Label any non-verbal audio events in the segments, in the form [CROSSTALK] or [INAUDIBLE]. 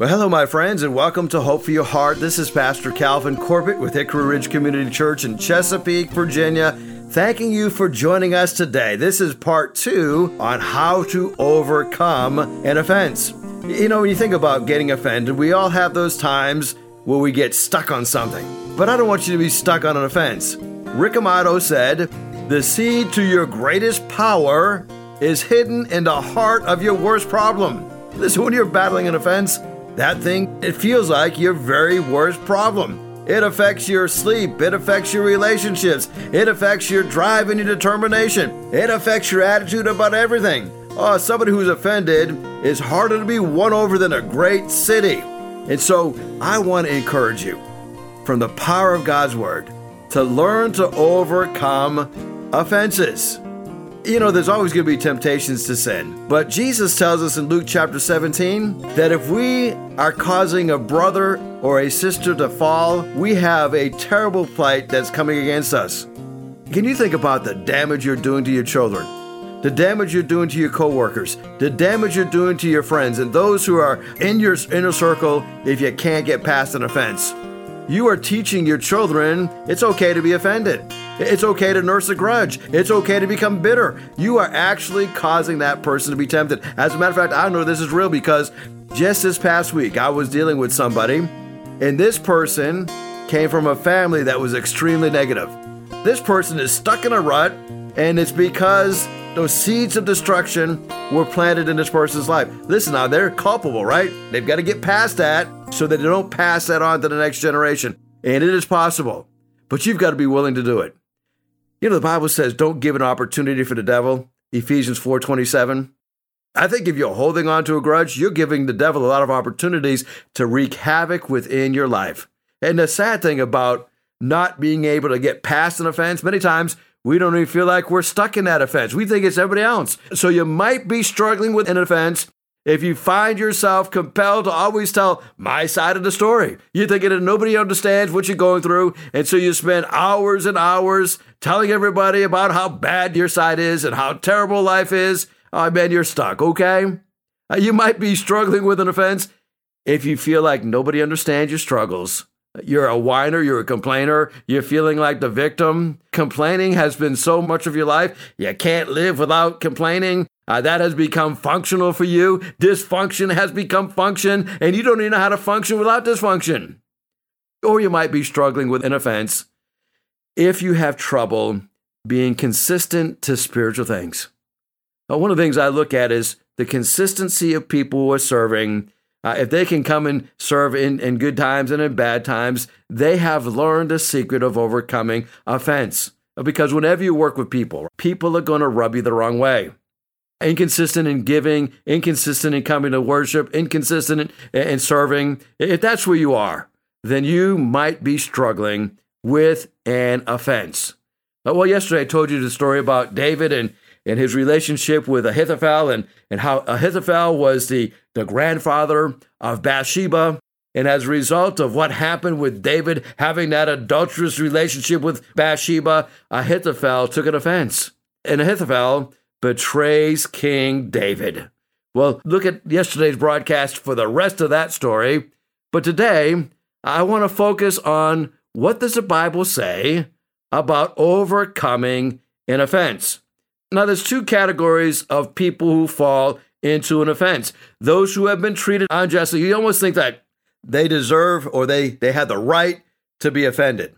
Well, hello, my friends, and welcome to Hope for Your Heart. This is Pastor Calvin Corbett with Hickory Ridge Community Church in Chesapeake, Virginia, thanking you for joining us today. This is part two on how to overcome an offense. You know, when you think about getting offended, we all have those times where we get stuck on something. But I don't want you to be stuck on an offense. Rick Amato said, The seed to your greatest power is hidden in the heart of your worst problem. Listen, when you're battling an offense, that thing, it feels like your very worst problem. It affects your sleep. It affects your relationships. It affects your drive and your determination. It affects your attitude about everything. Oh, somebody who's offended is harder to be won over than a great city. And so I want to encourage you from the power of God's Word to learn to overcome offenses you know, there's always going to be temptations to sin. But Jesus tells us in Luke chapter 17 that if we are causing a brother or a sister to fall, we have a terrible plight that's coming against us. Can you think about the damage you're doing to your children? The damage you're doing to your coworkers, the damage you're doing to your friends, and those who are in your inner circle if you can't get past an offense. You are teaching your children it's okay to be offended. It's okay to nurse a grudge. It's okay to become bitter. You are actually causing that person to be tempted. As a matter of fact, I know this is real because just this past week I was dealing with somebody, and this person came from a family that was extremely negative. This person is stuck in a rut, and it's because those seeds of destruction were planted in this person's life. Listen now, they're culpable, right? They've got to get past that so that they don't pass that on to the next generation. And it is possible, but you've got to be willing to do it. You know, the Bible says, don't give an opportunity for the devil, Ephesians 4.27. I think if you're holding on to a grudge, you're giving the devil a lot of opportunities to wreak havoc within your life. And the sad thing about not being able to get past an offense, many times we don't even feel like we're stuck in that offense. We think it's everybody else. So you might be struggling with an offense if you find yourself compelled to always tell my side of the story, you're thinking that nobody understands what you're going through, and so you spend hours and hours telling everybody about how bad your side is and how terrible life is. Oh man, you're stuck, okay? Uh, you might be struggling with an offense if you feel like nobody understands your struggles. You're a whiner, you're a complainer, you're feeling like the victim. Complaining has been so much of your life, you can't live without complaining. Uh, that has become functional for you. Dysfunction has become function, and you don't even know how to function without dysfunction. Or you might be struggling with an offense if you have trouble being consistent to spiritual things. One of the things I look at is the consistency of people who are serving. Uh, if they can come and serve in, in good times and in bad times, they have learned the secret of overcoming offense. Because whenever you work with people, people are going to rub you the wrong way inconsistent in giving, inconsistent in coming to worship, inconsistent in, in serving, if that's where you are, then you might be struggling with an offense. Well, yesterday I told you the story about David and, and his relationship with Ahithophel and, and how Ahithophel was the, the grandfather of Bathsheba. And as a result of what happened with David having that adulterous relationship with Bathsheba, Ahithophel took an offense. And Ahithophel betrays King David. Well, look at yesterday's broadcast for the rest of that story. But today, I want to focus on what does the Bible say about overcoming an offense. Now, there's two categories of people who fall into an offense. Those who have been treated unjustly, you almost think that they deserve or they, they have the right to be offended.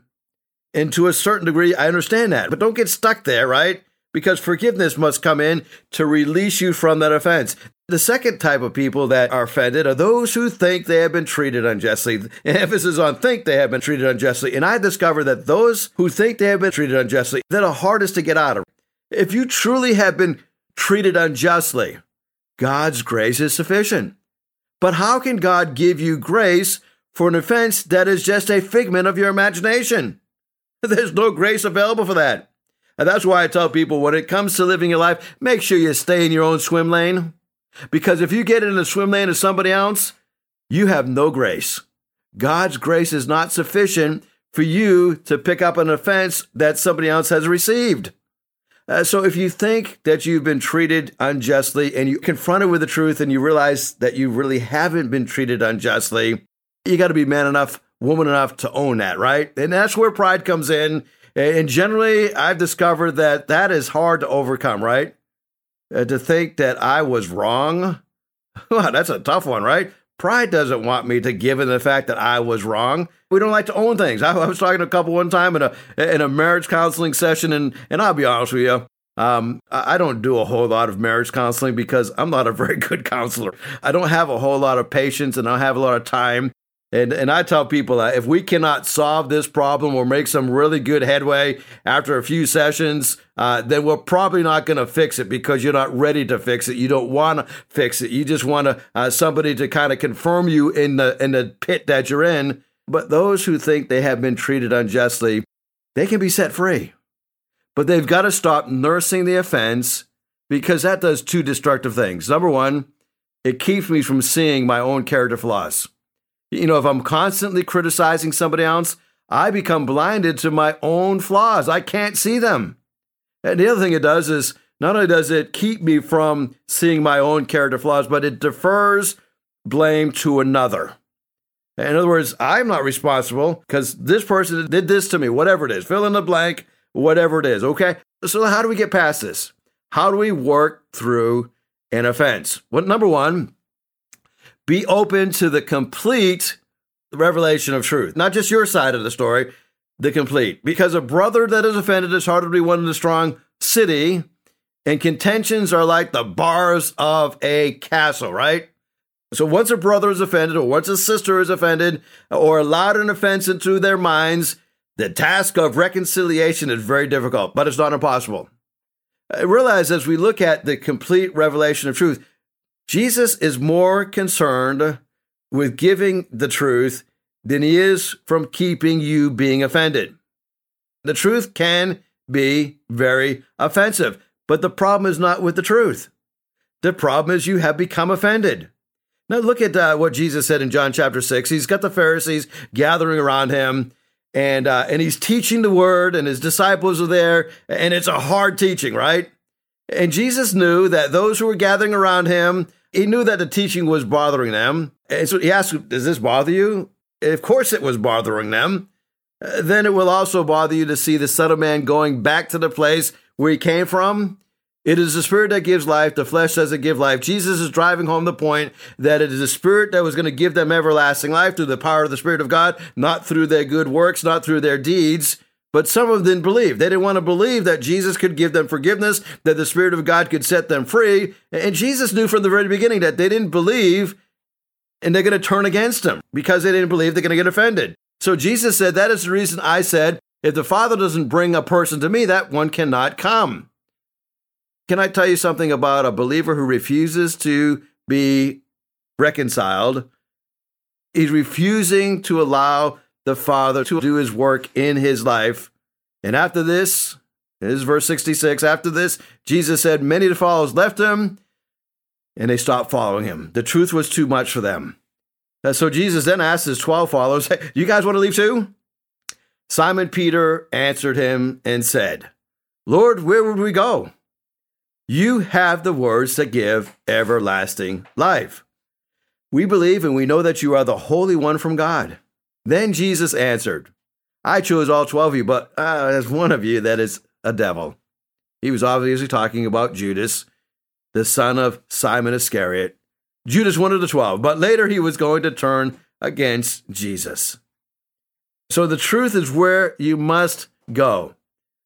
And to a certain degree, I understand that, but don't get stuck there, right? because forgiveness must come in to release you from that offense. The second type of people that are offended are those who think they have been treated unjustly. [LAUGHS] Emphasis on think they have been treated unjustly. And I discovered that those who think they have been treated unjustly, they're the hardest to get out of. If you truly have been treated unjustly, God's grace is sufficient. But how can God give you grace for an offense that is just a figment of your imagination? [LAUGHS] There's no grace available for that. And that's why I tell people when it comes to living your life, make sure you stay in your own swim lane. Because if you get in the swim lane of somebody else, you have no grace. God's grace is not sufficient for you to pick up an offense that somebody else has received. Uh, so if you think that you've been treated unjustly and you confronted with the truth and you realize that you really haven't been treated unjustly, you got to be man enough, woman enough to own that, right? And that's where pride comes in. And generally, I've discovered that that is hard to overcome, right? Uh, to think that I was wrong, [LAUGHS] well, that's a tough one, right? Pride doesn't want me to give in the fact that I was wrong. We don't like to own things. I, [LAUGHS] I was talking to a couple one time in a in a marriage counseling session, and and I'll be honest with you, um, I don't do a whole lot of marriage counseling because I'm not a [LAUGHS] very good counselor. I don't have a whole lot of patience and I don't have a lot of time and, and I tell people that if we cannot solve this problem or make some really good headway after a few sessions, uh, then we're probably not going to fix it because you're not ready to fix it. You don't want to fix it. You just want to, uh, somebody to kind of confirm you in the in the pit that you're in. But those who think they have been treated unjustly, they can be set free. But they've got to stop nursing the offense because that does two destructive things. Number one, it keeps me from seeing my own character flaws. You know, if I'm constantly criticizing somebody else, I become blinded to my own flaws. I can't see them. And the other thing it does is not only does it keep me from seeing my own character flaws, but it defers blame to another. In other words, I'm not responsible because this person did this to me, whatever it is, fill in the blank, whatever it is. Okay. So, how do we get past this? How do we work through an offense? Well, number one, be open to the complete revelation of truth, not just your side of the story, the complete. Because a brother that is offended is harder to be won in a strong city, and contentions are like the bars of a castle, right? So once a brother is offended, or once a sister is offended, or allowed an offense into their minds, the task of reconciliation is very difficult, but it's not impossible. I realize as we look at the complete revelation of truth, Jesus is more concerned with giving the truth than he is from keeping you being offended. The truth can be very offensive, but the problem is not with the truth. The problem is you have become offended. Now, look at uh, what Jesus said in John chapter 6. He's got the Pharisees gathering around him, and, uh, and he's teaching the word, and his disciples are there, and it's a hard teaching, right? And Jesus knew that those who were gathering around him, he knew that the teaching was bothering them. And so he asked, Does this bother you? Of course it was bothering them. Uh, then it will also bother you to see the Son of Man going back to the place where he came from. It is the spirit that gives life, the flesh doesn't give life. Jesus is driving home the point that it is the spirit that was going to give them everlasting life through the power of the Spirit of God, not through their good works, not through their deeds. But some of them didn't believe. They didn't want to believe that Jesus could give them forgiveness, that the Spirit of God could set them free. And Jesus knew from the very beginning that they didn't believe and they're going to turn against him because they didn't believe they're going to get offended. So Jesus said, That is the reason I said, if the Father doesn't bring a person to me, that one cannot come. Can I tell you something about a believer who refuses to be reconciled? He's refusing to allow the Father to do his work in his life. And after this, this is verse 66. After this, Jesus said, Many of the followers left him and they stopped following him. The truth was too much for them. And so Jesus then asked his 12 followers, hey, You guys want to leave too? Simon Peter answered him and said, Lord, where would we go? You have the words that give everlasting life. We believe and we know that you are the Holy One from God. Then Jesus answered, I chose all 12 of you, but uh, there's one of you that is a devil. He was obviously talking about Judas, the son of Simon Iscariot. Judas, one of the 12, but later he was going to turn against Jesus. So the truth is where you must go.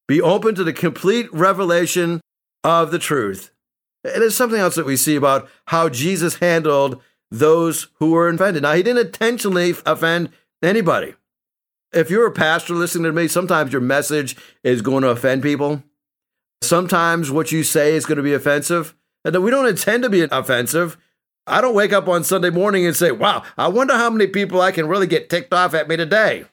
Be open to the complete revelation of the truth. And there's something else that we see about how Jesus handled those who were offended. Now, he didn't intentionally offend Anybody. If you're a pastor listening to me, sometimes your message is going to offend people. Sometimes what you say is going to be offensive. And we don't intend to be offensive. I don't wake up on Sunday morning and say, wow, I wonder how many people I can really get ticked off at me today.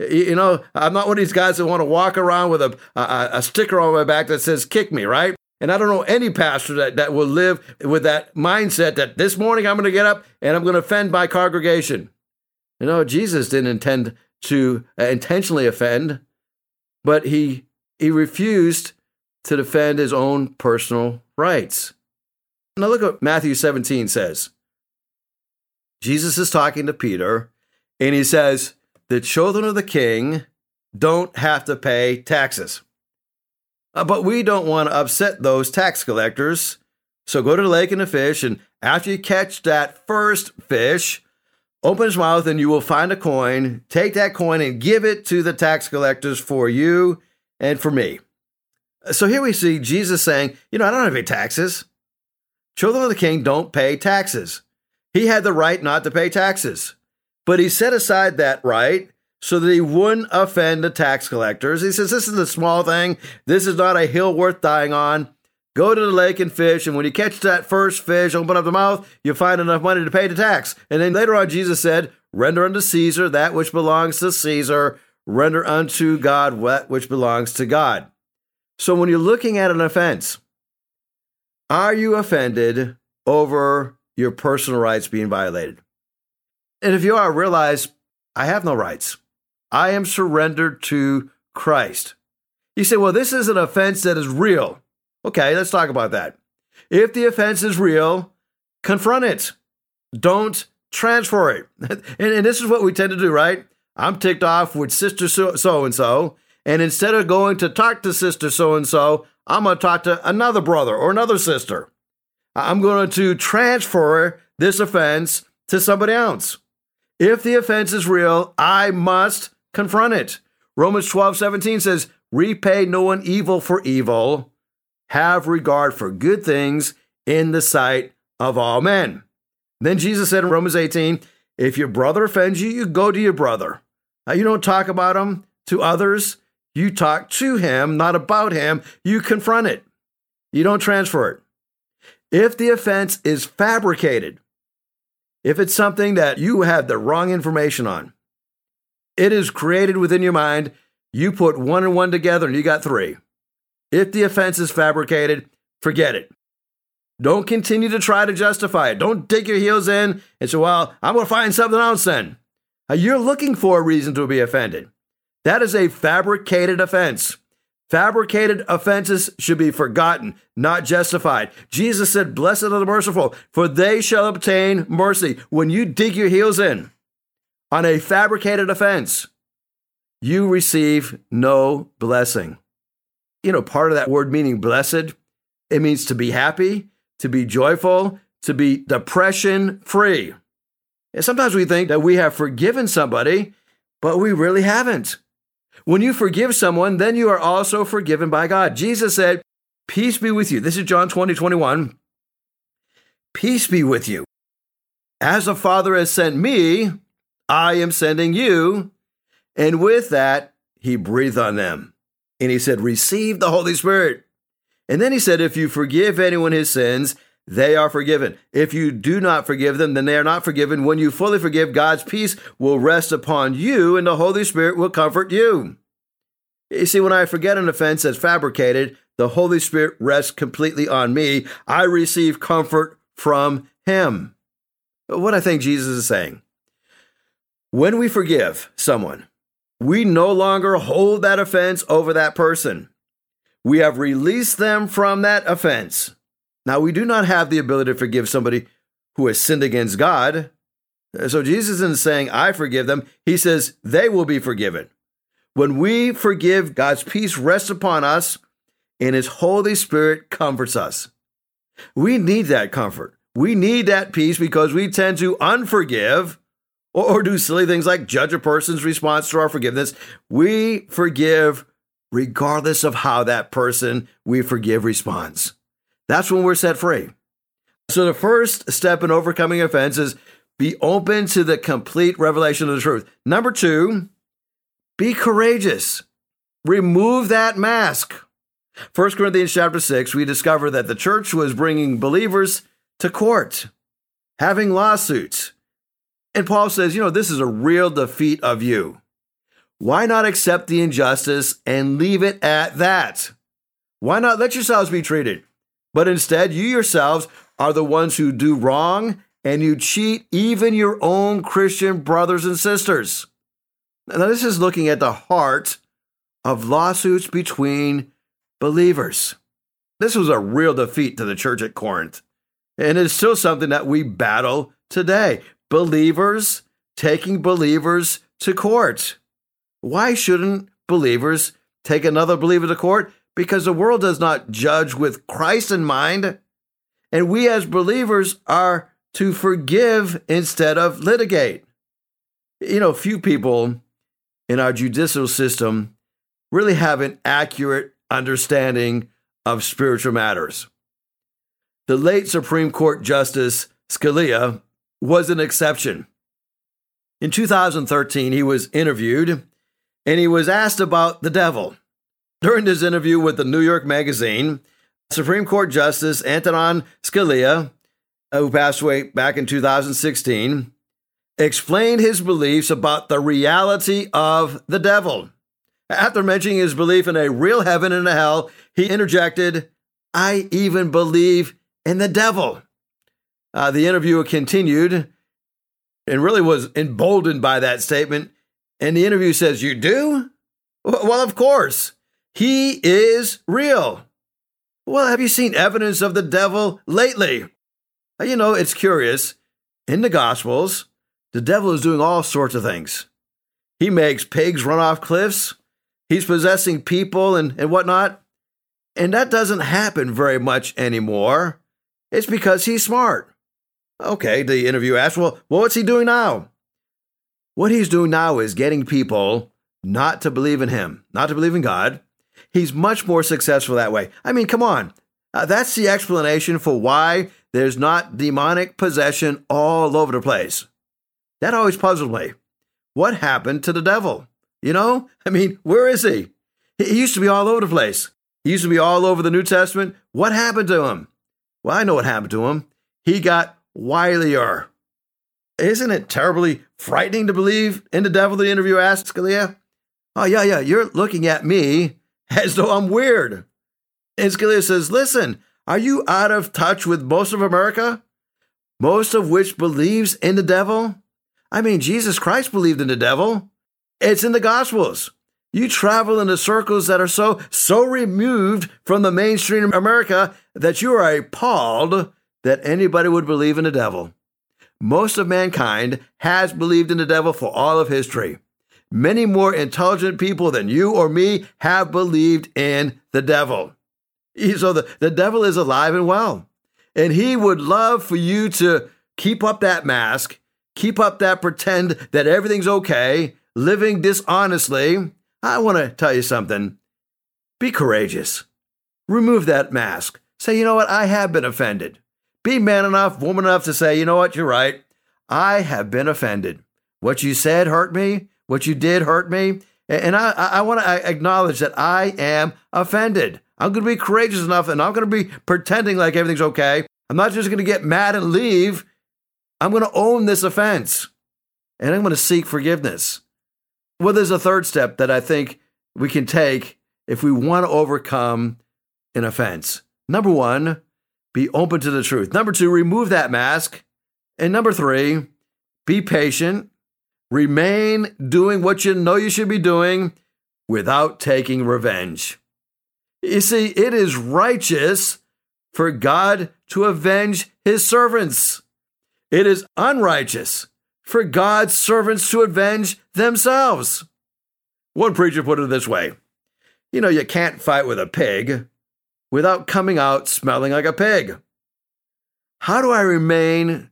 You know, I'm not one of these guys that want to walk around with a, a, a sticker on my back that says, kick me, right? And I don't know any pastor that, that will live with that mindset that this morning I'm going to get up and I'm going to offend my congregation. You know, Jesus didn't intend to uh, intentionally offend, but he he refused to defend his own personal rights. Now look what Matthew 17 says. Jesus is talking to Peter, and he says, The children of the king don't have to pay taxes. Uh, but we don't want to upset those tax collectors. So go to the lake and the fish, and after you catch that first fish, open his mouth and you will find a coin. Take that coin and give it to the tax collectors for you and for me. So here we see Jesus saying, You know, I don't have any taxes. Children of the king don't pay taxes. He had the right not to pay taxes, but he set aside that right so that he wouldn't offend the tax collectors. He says, This is a small thing. This is not a hill worth dying on. Go to the lake and fish, and when you catch that first fish, open up the mouth, you'll find enough money to pay the tax. And then later on, Jesus said, Render unto Caesar that which belongs to Caesar, render unto God that which belongs to God. So when you're looking at an offense, are you offended over your personal rights being violated? And if you are, realize I have no rights. I am surrendered to Christ. You say, well, this is an offense that is real. Okay, let's talk about that. If the offense is real, confront it. Don't transfer it. [LAUGHS] and, and, this is what we tend to do, right? I'm ticked off with sister so and so. And instead of going to talk to sister so and so, I'm going to talk to another brother or another sister. I'm going to transfer this offense to somebody else. If the offense is real, I must confront it. Romans 12, 17 says, Repay no one evil for evil, have regard for good things in the sight of all men. Then Jesus said in Romans 18, If your brother offends you, you go to your brother. Now, you don't talk about him to others, you talk to him, not about him. You confront it, you don't transfer it. If the offense is fabricated, if it's something that you have the wrong information on, it is created within your mind. You put one and one together and you got three. If the offense is fabricated, forget it. Don't continue to try to justify it. Don't dig your heels in and say, well, I'm going to find something else then. Uh, you're looking for a reason to be offended. That is a fabricated offense. Fabricated offenses should be forgotten, not justified. Jesus said, Blessed are the merciful, for they shall obtain mercy. When you dig your heels in on a fabricated offense, you receive no blessing. You know, part of that word meaning blessed, it means to be happy, to be joyful, to be depression free. And sometimes we think that we have forgiven somebody, but we really haven't. When you forgive someone, then you are also forgiven by God. Jesus said, Peace be with you. This is John 20, 21. Peace be with you. As the Father has sent me, I am sending you. And with that, he breathed on them. And he said, Receive the Holy Spirit. And then he said, If you forgive anyone his sins, they are forgiven. If you do not forgive them, then they are not forgiven. When you fully forgive, God's peace will rest upon you and the Holy Spirit will comfort you. You see, when I forget an offense that's fabricated, the Holy Spirit rests completely on me. I receive comfort from Him. What I think Jesus is saying when we forgive someone, we no longer hold that offense over that person. We have released them from that offense. Now, we do not have the ability to forgive somebody who has sinned against God. So Jesus isn't saying, I forgive them. He says, they will be forgiven. When we forgive, God's peace rests upon us and His Holy Spirit comforts us. We need that comfort. We need that peace because we tend to unforgive or, or do silly things like judge a person's response to our forgiveness. We forgive regardless of how that person we forgive responds. That's when we're set free. So the first step in overcoming offense is be open to the complete revelation of the truth. Number two, be courageous. Remove that mask. 1 Corinthians chapter 6, we discover that the church was bringing believers to court, having lawsuits. And Paul says, you know, this is a real defeat of you. Why not accept the injustice and leave it at that? Why not let yourselves be treated but instead, you yourselves are the ones who do wrong and you cheat even your own Christian brothers and sisters. Now, this is looking at the heart of lawsuits between believers. This was a real defeat to the church at Corinth. And it's still something that we battle today. Believers taking believers to court. Why shouldn't believers take another believer to court? Because the world does not judge with Christ in mind. And we as believers are to forgive instead of litigate. You know, few people in our judicial system really have an accurate understanding of spiritual matters. The late Supreme Court Justice Scalia was an exception. In 2013, he was interviewed and he was asked about the devil. During his interview with the New York Magazine, Supreme Court Justice Antonin Scalia, uh, who passed away back in 2016, explained his beliefs about the reality of the devil. After mentioning his belief in a real heaven and a hell, he interjected, I even believe in the devil. Uh, the interviewer continued and really was emboldened by that statement. And the interview says, You do? Well, of course. He is real. Well, have you seen evidence of the devil lately? Uh, you know, it's curious. In the Gospels, the devil is doing all sorts of things. He makes pigs run off cliffs. He's possessing people and, and whatnot. And that doesn't happen very much anymore. It's because he's smart. Okay, the interview asked, well, well, what's he doing now? What he's doing now is getting people not to believe in him, not to believe in God. He's much more successful that way. I mean, come on. Uh, that's the explanation for why there's not demonic possession all over the place. That always puzzled me. What happened to the devil? You know? [LAUGHS] I mean, where is he? He used to be all over the place. He used to be all over the New Testament. What happened to him? Well, I know what happened to him. He got wilier. Isn't it terribly frightening to believe in the devil? The interviewer asked Scalia. Oh, yeah, yeah, you're looking at me as though I'm weird. And Scalia says, Listen, are you out of touch with most of America? Most of which believes in the devil? I mean, Jesus Christ believed in the devil. It's in the Gospels. You travel in the circles that are so so removed from the mainstream America that you are appalled that anybody would believe in the devil. Most of mankind has believed in the devil for all of history. Many more intelligent people than you or me have believed in the devil. So the, the devil is alive and well. And he would love for you to keep up that mask, keep up that pretend that everything's okay, living dishonestly. I want to tell you something. Be courageous. Remove that mask. Say, you know what? I have been offended. Be man enough, woman enough to say, you know what, you're right. I have been offended. What you said hurt me. What you did hurt me. And I, I want to acknowledge that I am offended. I'm going to be courageous enough and I'm going to be pretending like everything's okay. I'm not just going to get mad and leave. I'm going to own this offense and I'm going to seek forgiveness. Well, there's a third step that I think we can take if we want to overcome an offense. Number one, be open to the truth. Number two, remove that mask. And number three, be patient. Remain doing what you know you should be doing without taking revenge. You see, it is righteous for God to avenge his servants. It is unrighteous for God's servants to avenge themselves. One preacher put it this way You know, you can't fight with a pig, without coming out smelling like a pig? How do I remain,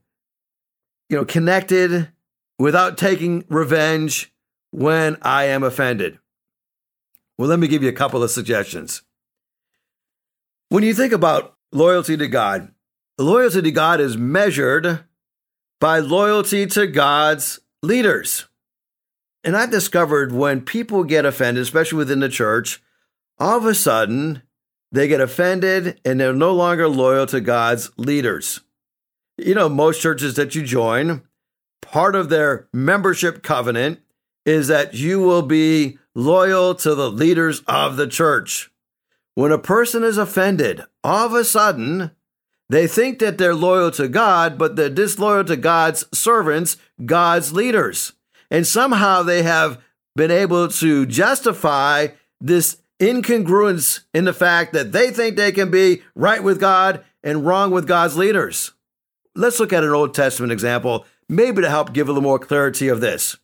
you know, connected without taking revenge when I am offended? Well, let me give you a couple of suggestions. When you think about loyalty to God, loyalty to God is measured by loyalty to God's leaders. And I've discovered when people get offended, especially within the church, all of a sudden they get offended and they're no longer loyal to God's leaders. You know, most churches that you join, part of their membership covenant is that you will be loyal to the leaders of the church. When a person is offended, all of a sudden, they think that they're loyal to God, but they're disloyal to God's servants, God's leaders. And somehow they have been able to justify this incongruence in the fact that they think they can be right with God and wrong with God's leaders. Let's look at an Old Testament example, maybe to help give a little more clarity of this.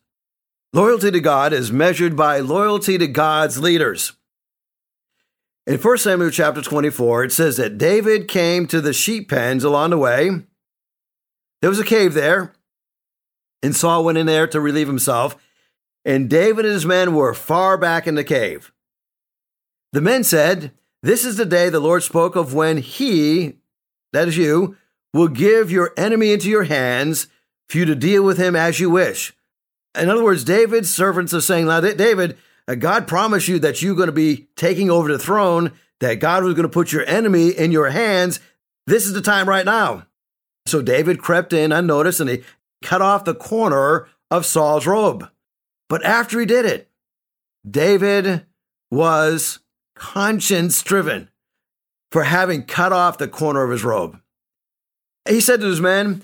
Loyalty to God is measured by loyalty to God's leaders. In 1 Samuel chapter 24, it says that David came to the sheep pens along the way. There was a cave there, and Saul went in there to relieve himself, and David and his men were far back in the cave. The men said, This is the day the Lord spoke of when he, that is you, will give your enemy into your hands for you to deal with him as you wish. In other words, David's servants are saying, now, David, uh, God promised you that you're going to be taking over the throne, that God was going to put your enemy in your hands. This is the time right now. So David crept in unnoticed and he cut off the corner of Saul's robe. But after he did it, David was conscience driven for having cut off the corner of his robe. He said to his men,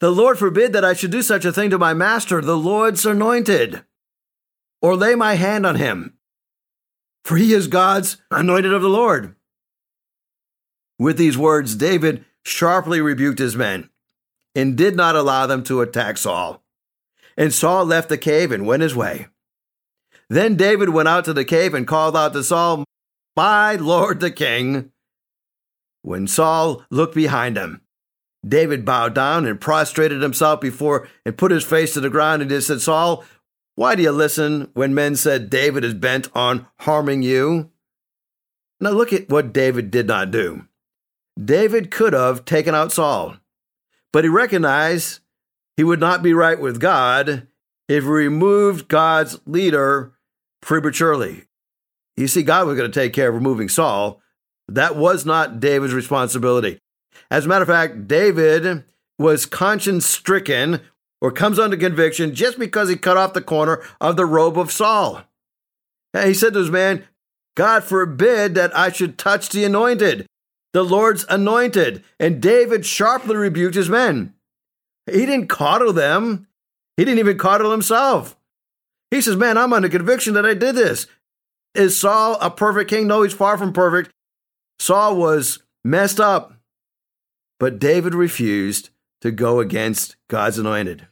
The Lord forbid that I should do such a thing to my master, the Lord's anointed, or lay my hand on him, for he is God's anointed of the Lord. With these words, David sharply rebuked his men and did not allow them to attack Saul. And Saul left the cave and went his way. Then David went out to the cave and called out to Saul, My lord the king. When Saul looked behind him, David bowed down and prostrated himself before and put his face to the ground and he said, Saul, why do you listen when men said David is bent on harming you? Now look at what David did not do. David could have taken out Saul, but he recognized he would not be right with God if he removed God's leader prematurely. You see, God was going to take care of removing Saul. That was not David's responsibility. As a matter of fact, David was conscience stricken or comes under conviction just because he cut off the corner of the robe of Saul. And He said to his man, God forbid that I should touch the anointed, the Lord's anointed. And David sharply rebuked his men. He didn't coddle them, he didn't even coddle himself. He says, Man, I'm under conviction that I did this. Is Saul a perfect king? No, he's far from perfect. Saul was messed up. But David refused to go against God's anointed.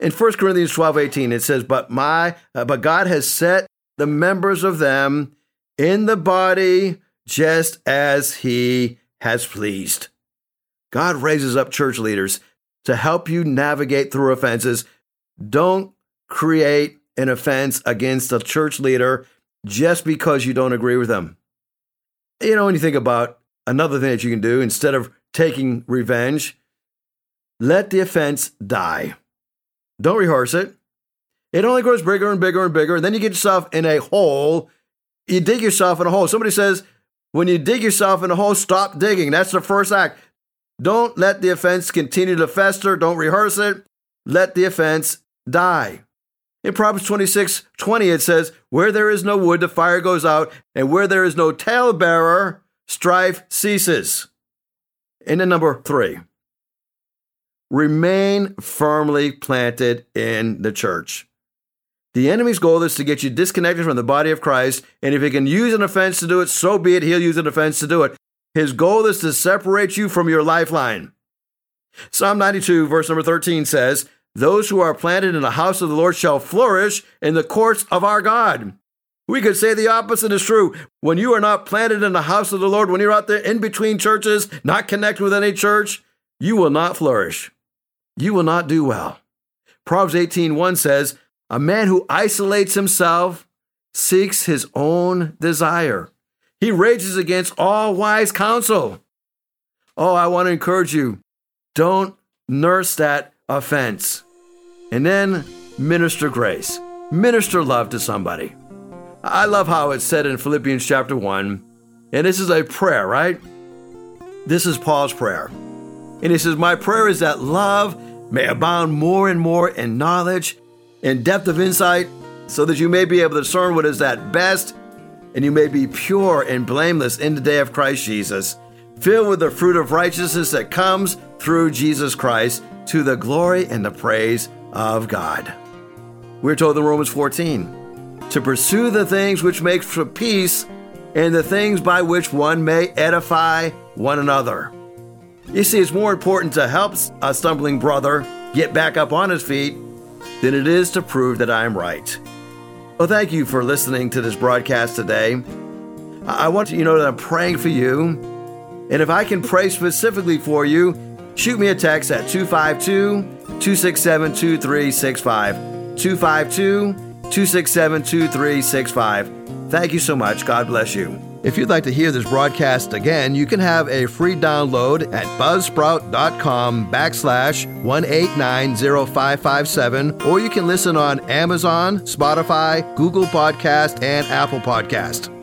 In 1 Corinthians 12, 18, it says, But my uh, but God has set the members of them in the body just as he has pleased. God raises up church leaders to help you navigate through offenses. Don't create an offense against a church leader just because you don't agree with them. You know, when you think about another thing that you can do, instead of taking revenge, let the offense die. Don't rehearse it. It only grows bigger and bigger and bigger. And then you get yourself in a hole. You dig yourself in a hole. Somebody says, when you dig yourself in a hole, stop digging. That's the first act. Don't let the offense continue to fester. Don't rehearse it. Let the offense die. In Proverbs 26 20, it says, Where there is no wood, the fire goes out, and where there is no talebearer, strife ceases. And then number three, remain firmly planted in the church. The enemy's goal is to get you disconnected from the body of Christ, and if he can use an offense to do it, so be it, he'll use an offense to do it. His goal is to separate you from your lifeline. Psalm 92, verse number 13 says, Those who are planted in the house of the Lord shall flourish in the courts of our God. We could say the opposite is true. When you are not planted in the house of the Lord, when you're out there in between churches, not connected with any church, you will not flourish. You will not do well. Proverbs 18:1 says, "A man who isolates himself seeks his own desire. He rages against all wise counsel." Oh, I want to encourage you. Don't nurse that offense. And then minister grace. Minister love to somebody. I love how it's said in Philippians chapter 1, and this is a prayer, right? This is Paul's prayer. And he says, My prayer is that love may abound more and more in knowledge and depth of insight, so that you may be able to discern what is that best, and you may be pure and blameless in the day of Christ Jesus, filled with the fruit of righteousness that comes through Jesus Christ to the glory and the praise of God. We're told in Romans 14 to pursue the things which make for peace and the things by which one may edify one another. You see, it's more important to help a stumbling brother get back up on his feet than it is to prove that I am right. Well, thank you for listening to this broadcast today. I want you to know that I'm praying for you. And if I can pray specifically for you, shoot me a text at 252 267 2365. 252 267 2365. Thank you so much. God bless you. If you'd like to hear this broadcast again, you can have a free download at buzzsprout.com backslash 1890557, or you can listen on Amazon, Spotify, Google Podcast, and Apple Podcast.